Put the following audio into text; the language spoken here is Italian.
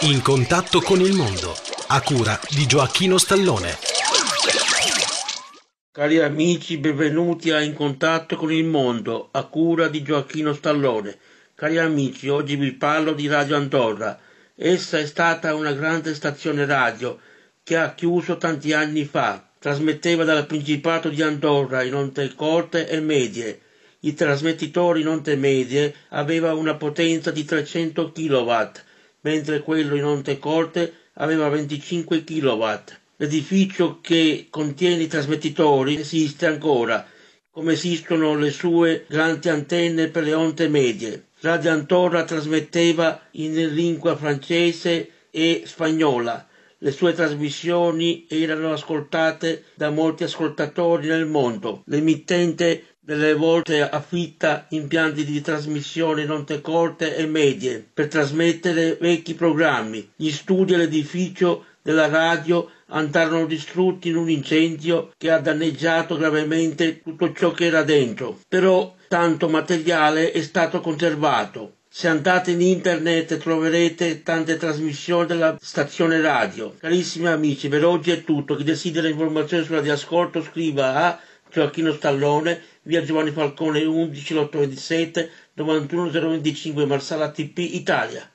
In contatto con il mondo, a cura di Gioacchino Stallone. Cari amici, benvenuti a In contatto con il mondo, a cura di Gioacchino Stallone. Cari amici, oggi vi parlo di Radio Andorra. Essa è stata una grande stazione radio che ha chiuso tanti anni fa. Trasmetteva dal Principato di Andorra in onde corte e medie. I trasmettitori in onde medie aveva una potenza di 300 kW, mentre quello in onde corte aveva 25 kW. L'edificio che contiene i trasmettitori esiste ancora, come esistono le sue grandi antenne per le onde medie. Radio Andorra trasmetteva in lingua francese e spagnola. Le sue trasmissioni erano ascoltate da molti ascoltatori nel mondo. L'emittente delle volte affitta impianti di trasmissione in onde corte e medie per trasmettere vecchi programmi. Gli studi e l'edificio della radio andarono distrutti in un incendio che ha danneggiato gravemente tutto ciò che era dentro. Però tanto materiale è stato conservato. Se andate in internet troverete tante trasmissioni della stazione radio. Carissimi amici, per oggi è tutto. Chi desidera informazioni sulla di ascolto scriva a Gioacchino Stallone, via Giovanni Falcone 11 827 91025 Marsala TP Italia.